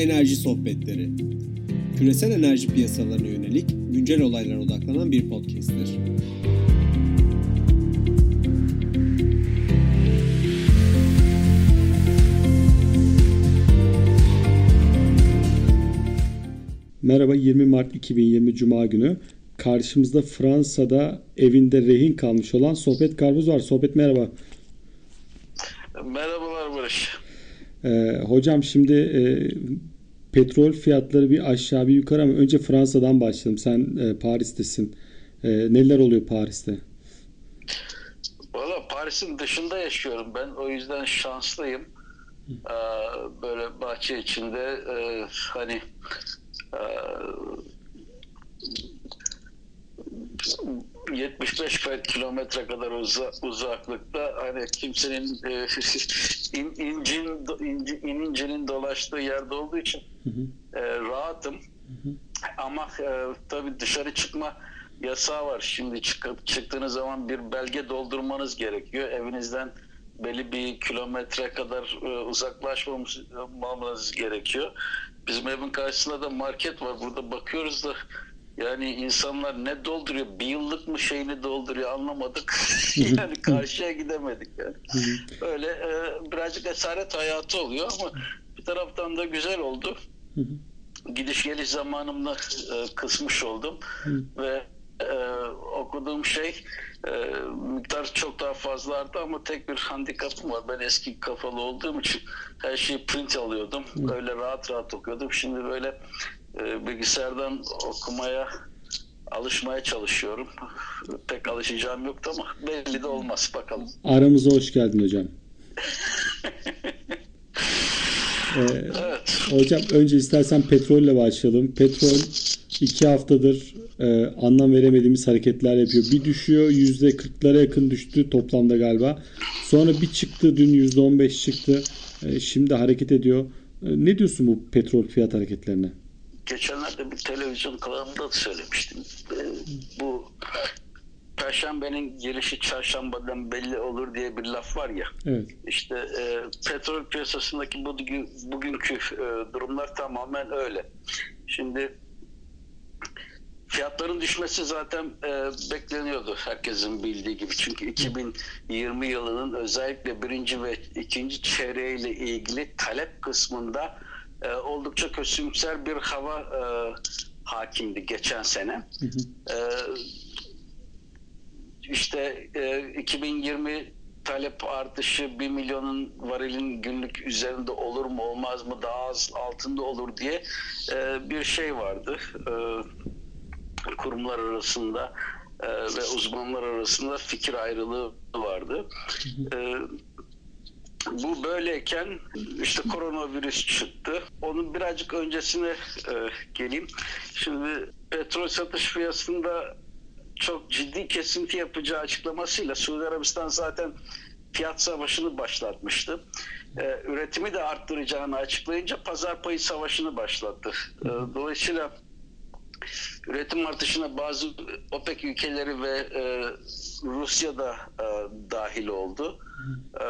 Enerji Sohbetleri. Küresel enerji piyasalarına yönelik güncel olaylara odaklanan bir podcast'tir. Merhaba 20 Mart 2020 Cuma günü. Karşımızda Fransa'da evinde rehin kalmış olan Sohbet Karpuz var. Sohbet merhaba. Merhabalar Barış. Ee, hocam şimdi e, petrol fiyatları bir aşağı bir yukarı ama önce Fransa'dan başlayalım. Sen e, Paris'tesin. E, neler oluyor Paris'te? Valla Paris'in dışında yaşıyorum ben. O yüzden şanslıyım. Ee, böyle bahçe içinde e, hani e, 75 kilometre kadar uza, uzaklıkta hani kimsenin e, in, incin, inci, inincinin dolaştığı yerde olduğu için e, rahatım. Ama e, tabii dışarı çıkma yasağı var. Şimdi çık, çıktığınız zaman bir belge doldurmanız gerekiyor. Evinizden belli bir kilometre kadar e, uzaklaşmamanız gerekiyor. Bizim evin karşısında da market var. Burada bakıyoruz da yani insanlar ne dolduruyor? Bir yıllık mı şeyini dolduruyor anlamadık. yani karşıya gidemedik yani. Öyle e, birazcık esaret hayatı oluyor ama bir taraftan da güzel oldu. Gidiş geliş zamanımda e, kısmış oldum ve e, okuduğum şey e, miktar çok daha fazla arttı ama tek bir handikapım var. Ben eski kafalı olduğum için her şeyi print alıyordum. Öyle rahat rahat okuyordum. Şimdi böyle e, bilgisayardan okumaya alışmaya çalışıyorum. Pek alışacağım yoktu ama belli de olmaz bakalım. Aramıza hoş geldin hocam. Ee, Evet. hocam önce istersen petrolle başlayalım. Petrol iki haftadır e, anlam veremediğimiz hareketler yapıyor. Bir düşüyor yüzde kırklara yakın düştü toplamda galiba. Sonra bir çıktı dün yüzde on beş çıktı. E, şimdi hareket ediyor. E, ne diyorsun bu petrol fiyat hareketlerine? Geçenlerde bir televizyon kanalında da söylemiştim. Ee, bu Perşembenin gelişi çarşambadan belli olur diye bir laf var ya. Evet. İşte e, petrol piyasasındaki bugün, bugünkü e, durumlar tamamen öyle. Şimdi fiyatların düşmesi zaten e, bekleniyordu herkesin bildiği gibi. Çünkü 2020 yılının özellikle birinci ve ikinci çeyreğiyle ilgili talep kısmında e, oldukça kötümser bir hava e, hakimdi geçen sene. E, işte e, 2020 talep artışı 1 milyonun varilin günlük üzerinde olur mu olmaz mı daha az altında olur diye e, bir şey vardı. E, kurumlar arasında e, ve uzmanlar arasında fikir ayrılığı vardı. E, bu böyleyken işte koronavirüs çıktı. Onun birazcık öncesine e, geleyim. Şimdi petrol satış piyasasında çok ciddi kesinti yapacağı açıklamasıyla Suudi Arabistan zaten fiyat savaşını başlatmıştı. Ee, üretimi de arttıracağını açıklayınca pazar payı savaşını başlattı. Ee, dolayısıyla üretim artışına bazı OPEC ülkeleri ve e, Rusya da e, dahil oldu. E,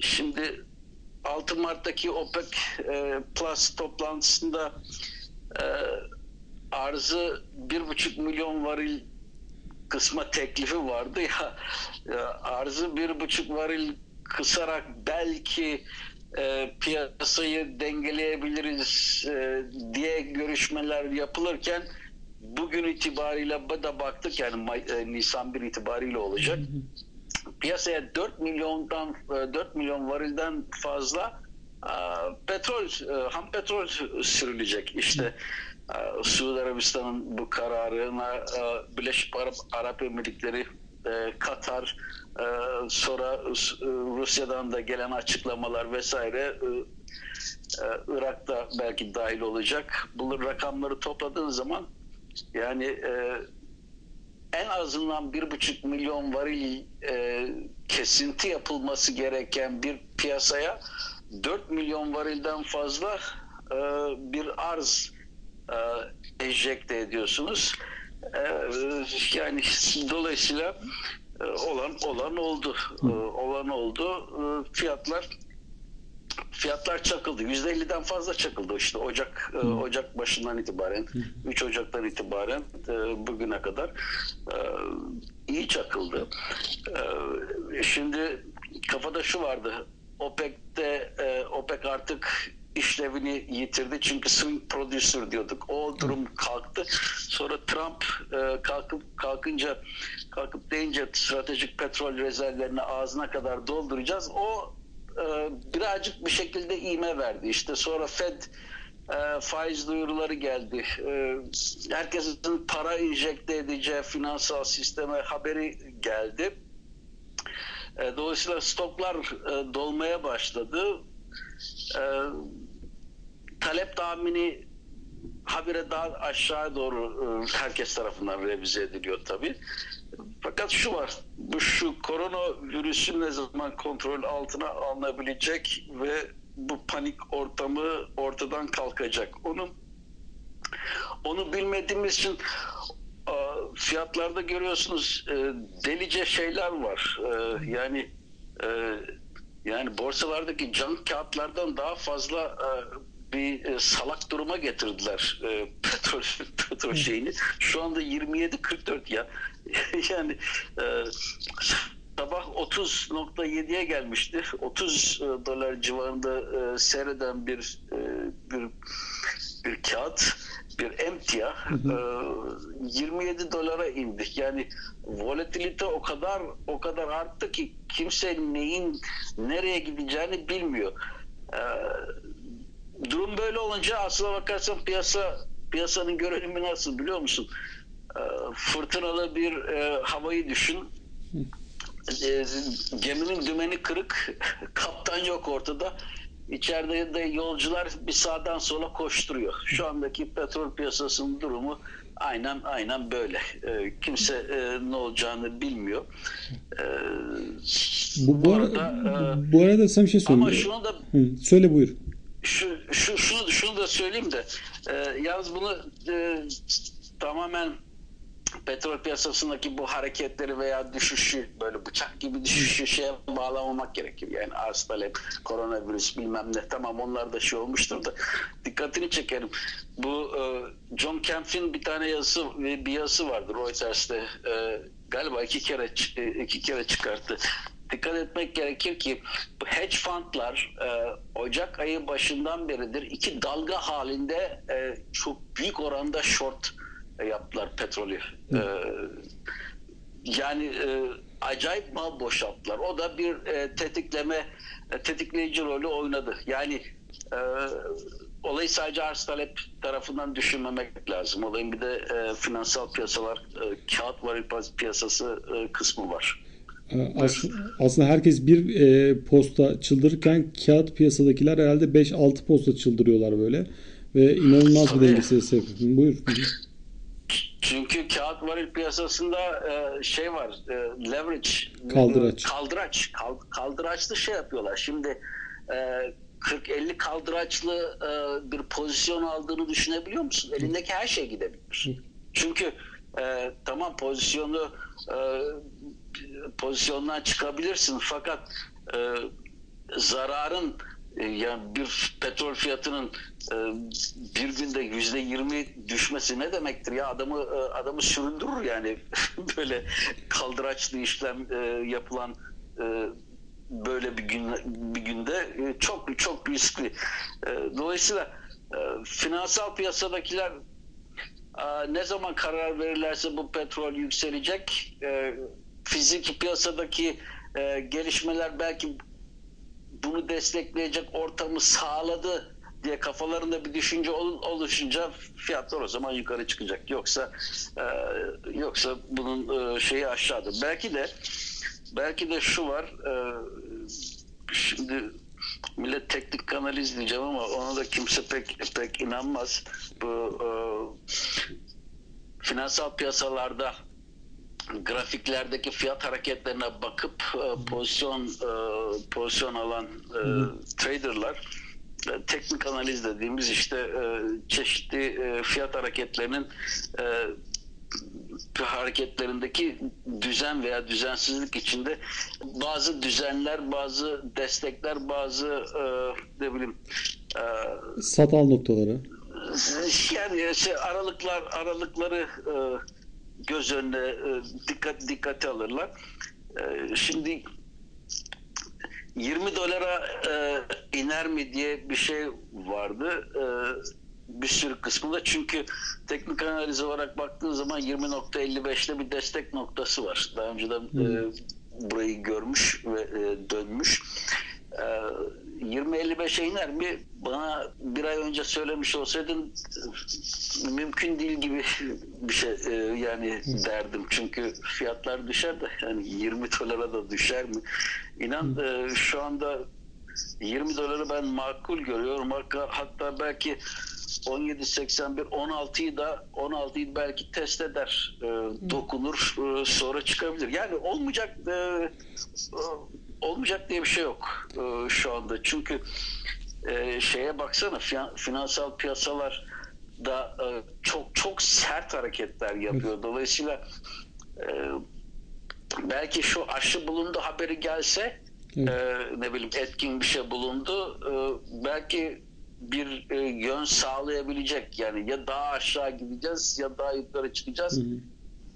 şimdi 6 Mart'taki OPEC e, Plus toplantısında e, arzı bir buçuk milyon varil kısma teklifi vardı ya, ya arzı bir buçuk varil kısarak belki e, piyasayı dengeleyebiliriz e, diye görüşmeler yapılırken bugün itibariyle da baktık yani e, Nisan 1 itibariyle olacak. Piyasaya 4 milyondan 4 milyon varilden fazla petrol ham petrol sürülecek işte. Suudi Arabistan'ın bu kararına Birleşik Arap, Arap Emirlikleri, Katar, sonra Rusya'dan da gelen açıklamalar vesaire Irak'ta belki dahil olacak. Bu rakamları topladığın zaman yani en azından bir buçuk milyon varil kesinti yapılması gereken bir piyasaya 4 milyon varilden fazla bir arz e, enjekte ediyorsunuz. E, yani dolayısıyla e, olan olan oldu. E, olan oldu. E, fiyatlar fiyatlar çakıldı. %50'den fazla çakıldı işte Ocak e, Ocak başından itibaren 3 Ocak'tan itibaren e, bugüne kadar e, iyi çakıldı. E, şimdi kafada şu vardı. OPEC'te e, OPEC artık işlevini yitirdi çünkü swing producer diyorduk. O durum kalktı. Sonra Trump e, kalkıp kalkınca kalkıp deyince stratejik petrol rezervlerini ağzına kadar dolduracağız. O birazcık bir şekilde iğme verdi. İşte sonra Fed e, faiz duyuruları geldi. E, herkesin para enjekte edeceği finansal sisteme haberi geldi. E, dolayısıyla stoklar e, dolmaya başladı. E, talep tahmini habire daha aşağı doğru e, herkes tarafından revize ediliyor tabii. Fakat şu var, bu şu koronavirüsün ne zaman kontrol altına alınabilecek ve bu panik ortamı ortadan kalkacak. Onu onu bilmediğimiz için fiyatlarda görüyorsunuz e, delice şeyler var. E, Yani e, yani borsalardaki can kağıtlardan daha fazla bir salak duruma getirdiler petrol petrol şeyini. Şu anda 27.44 ya. yani e, sabah 30.7'ye gelmişti. 30 e, dolar civarında e, seyreden bir e, bir bir kağıt bir emtia e, 27 dolara indi. Yani volatilite o kadar o kadar arttı ki kimse neyin nereye gideceğini bilmiyor. E, durum böyle olunca aslına bakarsan piyasa piyasanın görünümü nasıl biliyor musun? E, fırtınalı bir e, havayı düşün. E, geminin dümeni kırık, kaptan yok ortada. İçeride de yolcular bir sağdan sola koşturuyor. Şu andaki petrol piyasasının durumu aynen aynen böyle. E, kimse e, ne olacağını bilmiyor. E, Bu, bu, ara- arada, e, bu arada sen bir şey söyle. ama şunu da Hı, söyle buyur. şu, şu şunu şunu da söyleyeyim de e, yalnız bunu e, tamamen petrol piyasasındaki bu hareketleri veya düşüşü böyle bıçak gibi düşüşü şeye bağlamamak gerekir. Yani arz talep, koronavirüs bilmem ne tamam onlar da şey olmuştur da dikkatini çekerim. Bu e, John Kempf'in bir tane yazısı bir yazısı vardı Reuters'te e, galiba iki kere e, iki kere çıkarttı. Dikkat etmek gerekir ki bu hedge fundlar e, Ocak ayı başından beridir iki dalga halinde e, çok büyük oranda short yaptılar petrolü. E, yani e, acayip mal boşalttılar. O da bir e, tetikleme, e, tetikleyici rolü oynadı. Yani e, olayı sadece arz talep tarafından düşünmemek lazım. Olayın bir de e, finansal piyasalar, e, kağıt varil piyasası e, kısmı var. As- aslında herkes bir e, posta çıldırırken kağıt piyasadakiler herhalde 5-6 posta çıldırıyorlar böyle. Ve inanılmaz bir Tabii. dengesizlik. Buyur. Çünkü kağıt varil piyasasında e, şey var, e, leverage, Kaldıraç. kaldıraç, kal- kaldıraçlı şey yapıyorlar. Şimdi e, 40-50 kaldıraçlı e, bir pozisyon aldığını düşünebiliyor musun? Elindeki her şey gidebilir. Çünkü e, tamam pozisyonu e, pozisyondan çıkabilirsin fakat e, zararın yani bir petrol fiyatının e, bir günde yüzde yirmi düşmesi ne demektir ya adamı e, adamı süründürür yani böyle kaldıraçlı işlem e, yapılan e, böyle bir gün bir günde e, çok çok riskli. E, dolayısıyla e, finansal piyasadakiler e, ne zaman karar verirlerse bu petrol yükselecek. E, fiziki piyasadaki e, gelişmeler belki bunu destekleyecek ortamı sağladı diye kafalarında bir düşünce ol- oluşunca fiyatlar o zaman yukarı çıkacak. Yoksa e, yoksa bunun e, şeyi aşağıda. Belki de belki de şu var e, şimdi millet teknik analiz diyeceğim ama ona da kimse pek pek inanmaz. Bu e, finansal piyasalarda grafiklerdeki fiyat hareketlerine bakıp e, pozisyon e, pozisyon alan e, traderlar e, teknik analiz dediğimiz işte e, çeşitli e, fiyat hareketlerinin e, hareketlerindeki düzen veya düzensizlik içinde bazı düzenler, bazı destekler, bazı e, ne bileyim e, Satal noktaları. yani işte aralıklar aralıkları e, göz önüne e, dikkat dikkate alırlar. E, şimdi 20 dolara e, iner mi diye bir şey vardı. E, bir sürü kısmında çünkü teknik analiz olarak baktığın zaman 20.55'te bir destek noktası var. Daha önceden e, burayı görmüş ve e, dönmüş. E, 20.55'e iner mi? Bana bir ay önce söylemiş olsaydın mümkün değil gibi bir şey e, yani derdim. Çünkü fiyatlar düşer de yani 20 dolara da düşer mi? İnan e, şu anda 20 doları ben makul görüyorum. Hatta belki 17.81 16'yı da 16'yı belki test eder. e, dokunur e, sonra çıkabilir. Yani olmayacak e, e, olmayacak diye bir şey yok e, şu anda. Çünkü e, şeye baksana finansal piyasalar da e, çok çok sert hareketler yapıyor. Dolayısıyla e, belki şu aşı bulundu haberi gelse e, ne bileyim etkin bir şey bulundu e, belki bir e, yön sağlayabilecek yani ya daha aşağı gideceğiz ya daha yukarı çıkacağız.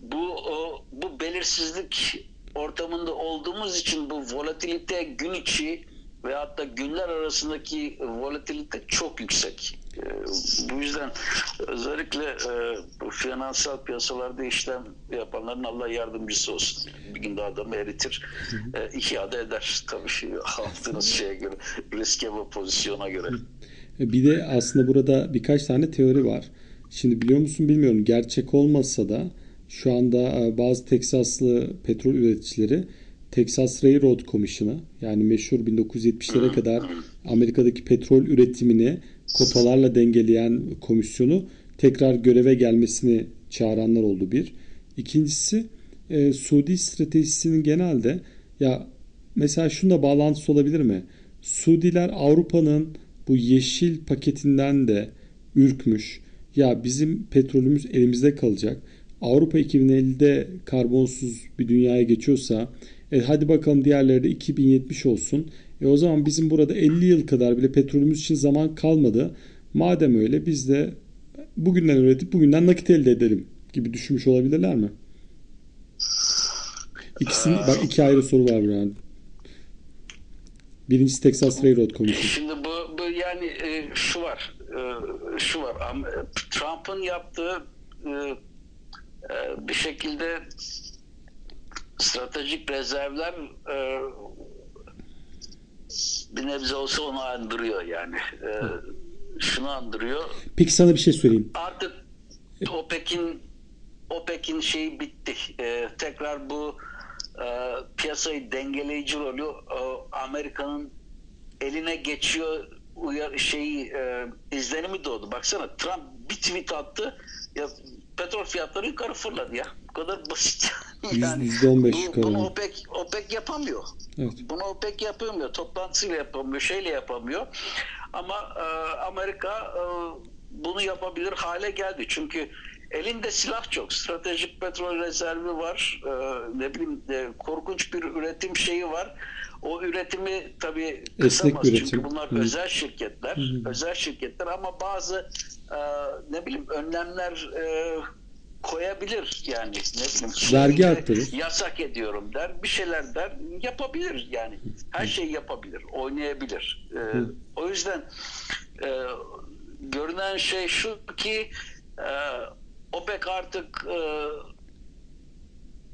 Bu o, bu belirsizlik ortamında olduğumuz için bu volatilite gün içi ve hatta günler arasındaki volatilite çok yüksek. E, bu yüzden özellikle e, bu finansal piyasalarda işlem yapanların Allah yardımcısı olsun. Bir gün daha adamı eritir. E, iki adı eder tabii aldığınız şeye göre, riske ve pozisyona göre. Bir de aslında burada birkaç tane teori var. Şimdi biliyor musun bilmiyorum. Gerçek olmasa da şu anda e, bazı Teksaslı petrol üreticileri Texas Railroad Commission'ı yani meşhur 1970'lere kadar Amerika'daki petrol üretimini kotalarla dengeleyen komisyonu tekrar göreve gelmesini çağıranlar oldu bir. İkincisi e, Suudi stratejisinin genelde ya mesela şunda bağlantısı olabilir mi? Suudiler Avrupa'nın bu yeşil paketinden de ürkmüş. Ya bizim petrolümüz elimizde kalacak. Avrupa 2050'de karbonsuz bir dünyaya geçiyorsa e, hadi bakalım diğerleri de 2070 olsun. E o zaman bizim burada 50 yıl kadar bile petrolümüz için zaman kalmadı. Madem öyle biz de bugünden üretip bugünden nakit elde edelim gibi düşünmüş olabilirler mi? İkisinin, bak iki ayrı soru var yani. Birincisi Texas Railroad Commission. Şimdi bu, bu yani e, şu var, e, şu var. Trump'ın yaptığı e, bir şekilde stratejik rezervler e, bir nebze olsa onu andırıyor yani. E, şunu andırıyor. Peki sana bir şey söyleyeyim. Artık OPEC'in OPEC'in şeyi bitti. E, tekrar bu e, piyasayı dengeleyici rolü e, Amerika'nın eline geçiyor uyar şeyi e, izlenimi doğdu. Baksana Trump bir tweet attı. Ya petrol fiyatları yukarı fırladı ya. Bu kadar basit. Beş bu- yukarı. bunu OPEC, OPEC yapamıyor. Evet. Bunu OPEC yapamıyor. Toplantısıyla yapamıyor. Şeyle yapamıyor. Ama e, Amerika e, bunu yapabilir hale geldi. Çünkü elinde silah çok. Stratejik petrol rezervi var. E, ne bileyim e, korkunç bir üretim şeyi var. O üretimi tabii kısamaz. üretim. Çünkü bunlar Hı. özel şirketler. Özel şirketler ama bazı e, ne bileyim önlemler e, koyabilir yani ne bileyim Vergi arttırır. yasak ediyorum der bir şeyler der yapabilir yani her şeyi yapabilir oynayabilir Ee, o yüzden e, görünen şey şu ki e, OPEC artık e,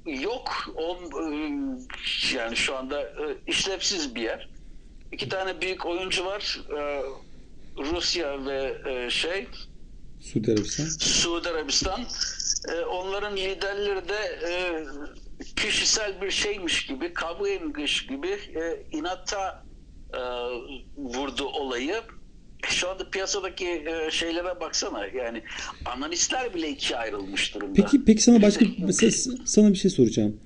yok o, e, yani şu anda e, işlevsiz bir yer iki tane büyük oyuncu var e, Rusya ve şey Suudi Arabistan. Suudi Arabistan onların liderleri de kişisel bir şeymiş gibi kavgaymış gibi inata vurdu olayı. Şu anda piyasadaki e, şeylere baksana yani analistler bile ikiye ayrılmış durumda. Peki peki sana başka sana bir şey soracağım.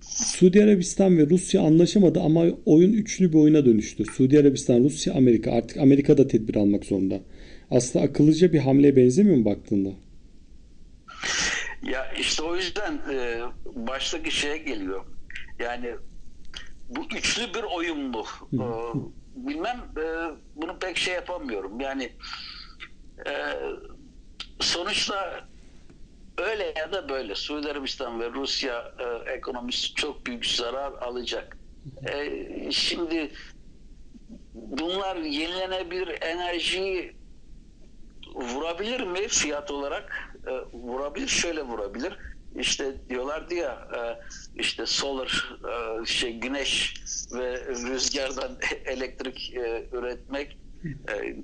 Suudi Arabistan ve Rusya anlaşamadı ama oyun üçlü bir oyuna dönüştü. Suudi Arabistan, Rusya, Amerika. Artık Amerika da tedbir almak zorunda. Aslında akıllıca bir hamleye benzemiyor mu baktığında? Ya işte o yüzden e, baştaki şeye geliyor. Yani bu üçlü bir oyun mu? E, bilmem e, bunu pek şey yapamıyorum. Yani e, sonuçta öyle ya da böyle Suudi Arabistan ve Rusya e, ekonomisi çok büyük zarar alacak. E, şimdi bunlar yenilenebilir enerjiyi vurabilir mi fiyat olarak? E, vurabilir, şöyle vurabilir. İşte diyorlardı ya e, işte solar e, şey güneş ve rüzgardan elektrik e, üretmek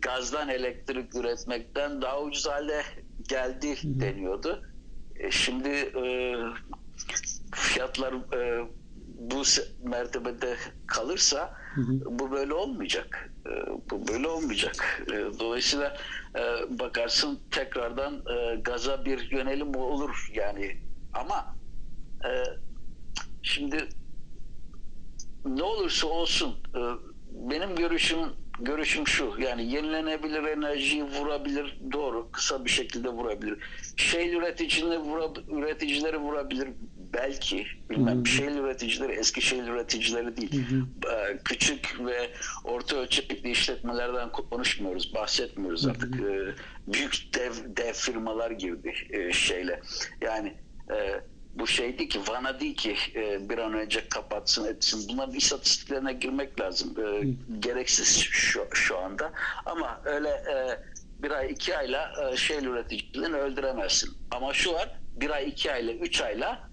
gazdan elektrik üretmekten daha ucuz hale geldi deniyordu. Şimdi fiyatlar bu mertebede kalırsa bu böyle olmayacak. Bu böyle olmayacak. Dolayısıyla bakarsın tekrardan gaza bir yönelim olur yani ama e, şimdi ne olursa olsun e, benim görüşüm görüşüm şu yani yenilenebilir enerjiyi vurabilir doğru kısa bir şekilde vurabilir. Şehir üreticileri, vura, üreticileri vurabilir belki bilmem şehir üreticileri eski şehir üreticileri değil. E, Küçük ve orta ölçekli işletmelerden konuşmuyoruz bahsetmiyoruz artık. E, Büyük dev, dev firmalar girdi şeyle yani e, bu şey değil ki Van'a değil ki e, bir an önce kapatsın etsin. Bunların istatistiklerine girmek lazım. E, gereksiz şu, şu anda. Ama öyle e, bir ay iki ayla e, şey üreticilerini öldüremezsin. Ama şu var bir ay iki ayla üç ayla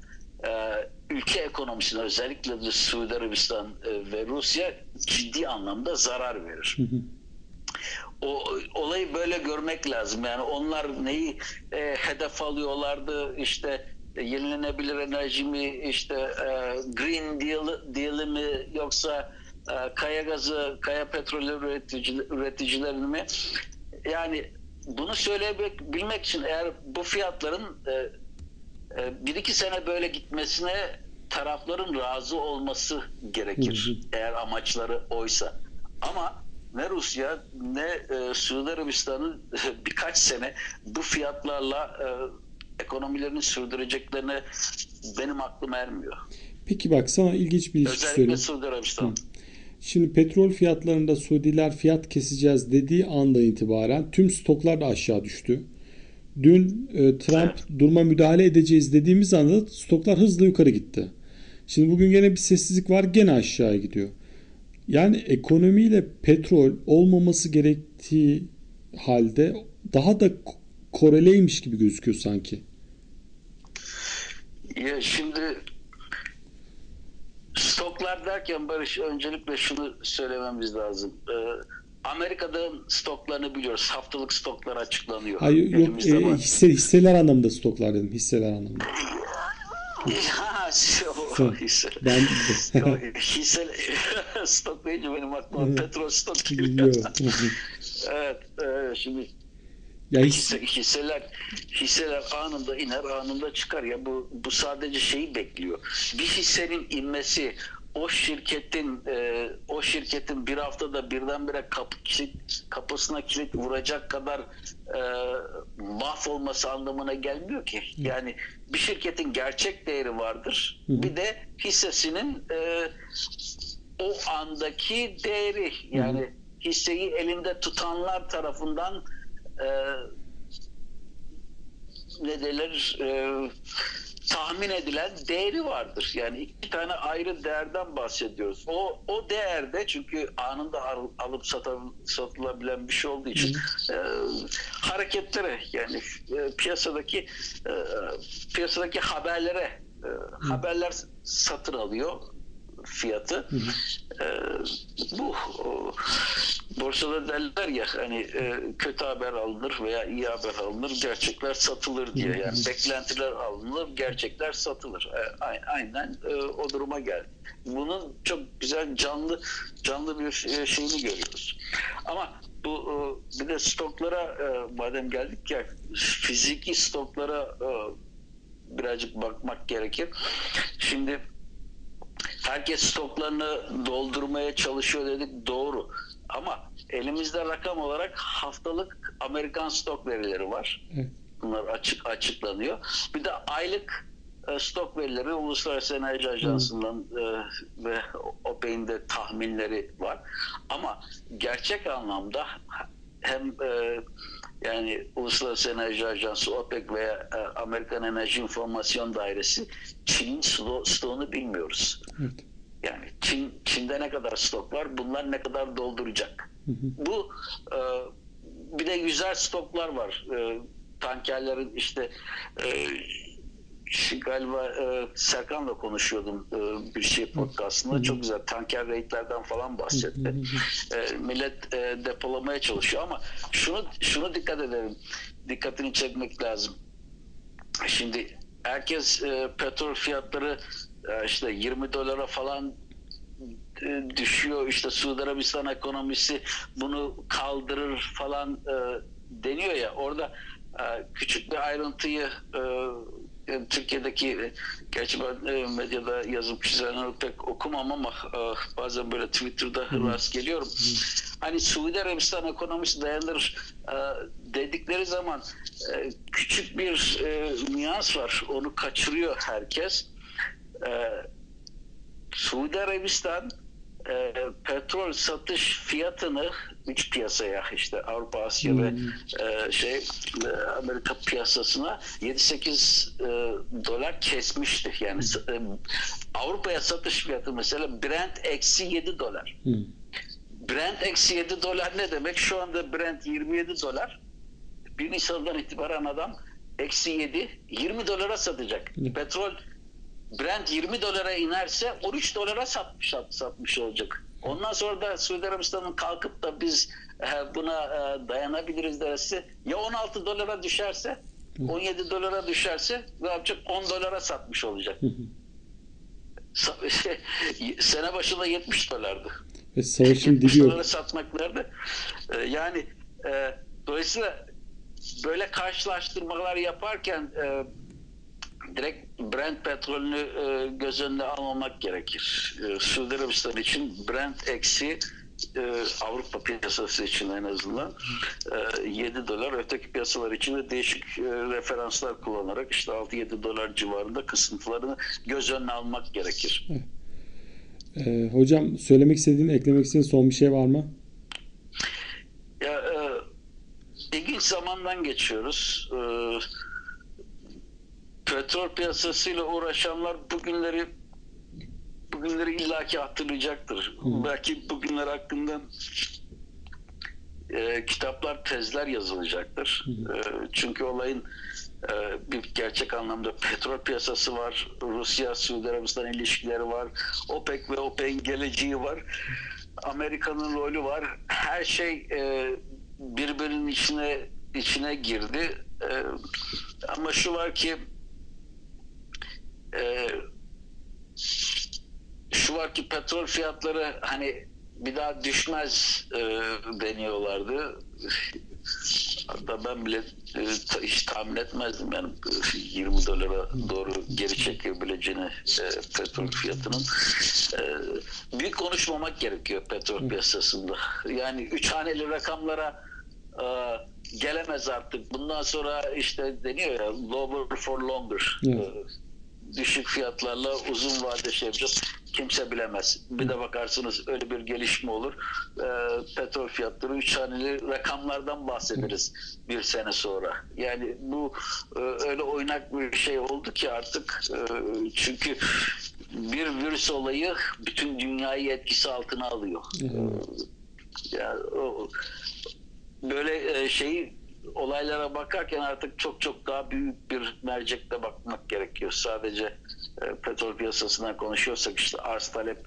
e, ülke ekonomisine özellikle de Suudi Arabistan e, ve Rusya ciddi anlamda zarar verir o olayı böyle görmek lazım. Yani onlar neyi e, hedef alıyorlardı işte yenilenebilir enerji mi işte e, Green Deal Deal'i mi yoksa e, kaya gazı, kaya petrolü üretici, üreticilerini mi? Yani bunu söyleyebilmek için eğer bu fiyatların e, e, bir iki sene böyle gitmesine tarafların razı olması gerekir. Eğer amaçları oysa. Ama ne Rusya ne e, Suudi Arabistan'ın birkaç sene bu fiyatlarla e, ekonomilerini sürdüreceklerine benim aklım ermiyor. Peki bak sana ilginç bir ilişki Özellikle söyleyeyim. Suudi Arabistan. Şimdi petrol fiyatlarında Suudiler fiyat keseceğiz dediği anda itibaren tüm stoklar da aşağı düştü. Dün e, Trump duruma müdahale edeceğiz dediğimiz anda stoklar hızla yukarı gitti. Şimdi bugün gene bir sessizlik var gene aşağıya gidiyor. Yani ekonomiyle petrol olmaması gerektiği halde daha da ko- koreleymiş gibi gözüküyor sanki. Ya şimdi stoklar derken Barış öncelikle şunu söylememiz lazım. Ee, Amerika'nın stoklarını biliyoruz. Haftalık stoklar açıklanıyor. Hayır yok e, var. hisse, hisseler anlamında stoklar dedim hisseler anlamında. Ha, o hisse. Ben hisse stok deyince benim aklıma petrol stok geliyor. Evet, e, şimdi ya hisse, hisse, hisseler hisseler anında iner, anında çıkar ya bu bu sadece şeyi bekliyor. Bir hissenin inmesi o şirketin e, o şirketin bir haftada birdenbire kapı kilit, kapısına kilit vuracak kadar e, mahvolması anlamına gelmiyor ki. Yani bir şirketin gerçek değeri vardır. Bir de hissesinin e, o andaki değeri yani hisseyi elinde tutanlar tarafından e, ne derler e, tahmin edilen değeri vardır. Yani iki tane ayrı değerden bahsediyoruz. O o değerde çünkü anında al- alıp satan, satılabilen bir şey olduğu için e, hareketlere yani e, piyasadaki e, piyasadaki haberlere e, haberler satın alıyor fiyatı. E, bu o, borsada derler ya hani e, kötü haber alınır veya iyi haber alınır gerçekler satılır diye. Yani beklentiler alınır gerçekler satılır. E, aynen e, o duruma geldi bunun çok güzel canlı canlı bir e, şeyini görüyoruz. Ama bu bir de stoklara e, madem geldik ya fiziki stoklara e, birazcık bakmak gerekir. Şimdi herkes stoklarını doldurmaya çalışıyor dedik doğru. Ama elimizde rakam olarak haftalık Amerikan stok verileri var. Evet. Bunlar açık açıklanıyor. Bir de aylık e, stok verileri Uluslararası Enerji Ajansı'ndan e, ve OPEC'in de tahminleri var. Ama gerçek anlamda hem e, yani Uluslararası Enerji Ajansı, OPEC veya e, Amerikan Enerji İnformasyon Dairesi Çin'in sto- stoğunu bilmiyoruz. Evet. Yani Çin Çin'de ne kadar stok var? Bunlar ne kadar dolduracak? Bu e, bir de yüzer stoklar var. E, tankerlerin işte e, galiba e, Serkan'la konuşuyordum e, bir şey podcastında. Çok güzel tanker rate'lerden falan bahsetti. E, millet e, depolamaya çalışıyor ama şunu şunu dikkat edelim. Dikkatini çekmek lazım. Şimdi herkes e, petrol fiyatları e, işte 20 dolara falan e, düşüyor. İşte Suudi Arabistan ekonomisi bunu kaldırır falan e, deniyor ya. Orada e, küçük bir ayrıntıyı e, yani Türkiye'deki e, gerçi ben e, medyada yazıp çizenleri pek okumam ama e, bazen böyle Twitter'da rast geliyorum. Hani Suudi Arabistan ekonomisi dayanır e, dedikleri zaman e, küçük bir e, nüans var. Onu kaçırıyor herkes. E, Suudi Arabistan e, petrol satış fiyatını üç piyasaya işte Avrupa, Asya ve e, şey e, Amerika piyasasına 7-8 e, dolar kesmişti. Yani e, Avrupa'ya satış fiyatı mesela Brent eksi 7 dolar. Hı. Brent eksi 7 dolar ne demek? Şu anda Brent 27 dolar. 1 Nisan'dan itibaren adam eksi 7, 20 dolara satacak. Evet. Petrol Brent 20 dolara inerse 13 dolara satmış satmış olacak. Ondan sonra da Suudi Arabistan'ın kalkıp da biz e, buna e, dayanabiliriz derse ya 16 dolara düşerse 17 dolara düşerse ne yapacak? 10 dolara satmış olacak. Sene başında 70 dolardı. Ve savaşın 70 dibi yok. dolara satmak nerede? Ee, yani e, dolayısıyla böyle karşılaştırmalar yaparken e, direkt Brent petrolünü e, göz önüne almamak gerekir. E, Suudi Arabistan için Brent eksi e, Avrupa piyasası için en azından e, 7 dolar öteki piyasalar için de değişik e, referanslar kullanarak işte 6-7 dolar civarında kısıntılarını göz önüne almak gerekir. Ee, hocam söylemek istediğin, eklemek istediğin son bir şey var mı? Ya e, ilginç zamandan geçiyoruz. E, petrol piyasasıyla uğraşanlar bugünleri bugünleri illaki hatırlayacaktır. Belki bugünler hakkında e, kitaplar, tezler yazılacaktır. E, çünkü olayın e, bir gerçek anlamda petrol piyasası var. Rusya, Suudi Arabistan ilişkileri var. OPEC ve OPEC'in geleceği var. Amerika'nın rolü var. Her şey e, birbirinin içine içine girdi. E, ama şu var ki e, şu var ki petrol fiyatları hani bir daha düşmez e, deniyorlardı. Hatta ben bile e, hiç tahmin etmezdim yani e, 20 dolara doğru geri çekebileceğini e, petrol fiyatının. E, büyük konuşmamak gerekiyor petrol piyasasında. Yani üç haneli rakamlara e, gelemez artık. Bundan sonra işte deniyor ya lower for longer. Evet. Düşük fiyatlarla uzun vade şey yapacağız. Kimse bilemez. Bir de bakarsınız öyle bir gelişme olur. E, petrol fiyatları üç haneli rakamlardan bahsederiz bir sene sonra. Yani bu e, öyle oynak bir şey oldu ki artık e, çünkü bir virüs olayı bütün dünyayı etkisi altına alıyor. E, ya o, böyle e, şeyi olaylara bakarken artık çok çok daha büyük bir mercekle bakmak gerekiyor. Sadece e, petrol piyasasından konuşuyorsak işte arz talep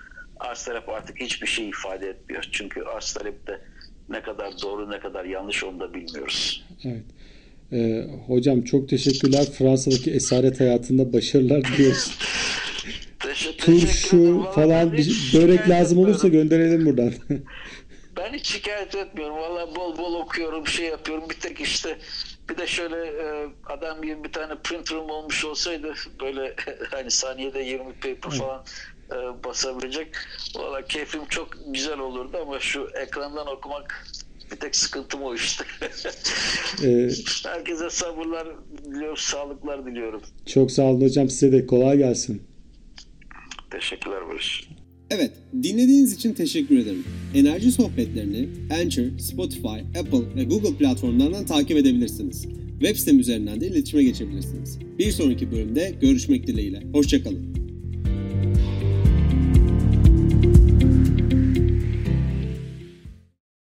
arz talep artık hiçbir şey ifade etmiyor. Çünkü arz talep de ne kadar doğru ne kadar yanlış onu da bilmiyoruz. Evet. Ee, hocam çok teşekkürler. Fransa'daki esaret hayatında başarılar diliyoruz. Turşu falan bir börek lazım olursa gönderelim buradan. Ben hiç şikayet etmiyorum. Valla bol bol okuyorum, şey yapıyorum. Bir tek işte bir de şöyle e, adam gibi bir tane printer'ım olmuş olsaydı böyle hani saniyede 20 paper falan e, basabilecek. Valla keyfim çok güzel olurdu ama şu ekrandan okumak Bir tek sıkıntım o işte. Ee, Herkese sabırlar diliyorum, sağlıklar diliyorum. çok sağ olun hocam. Size de kolay gelsin. Teşekkürler Barış. Evet, dinlediğiniz için teşekkür ederim. Enerji sohbetlerini Anchor, Spotify, Apple ve Google platformlarından takip edebilirsiniz. Web sitem üzerinden de iletişime geçebilirsiniz. Bir sonraki bölümde görüşmek dileğiyle. Hoşçakalın.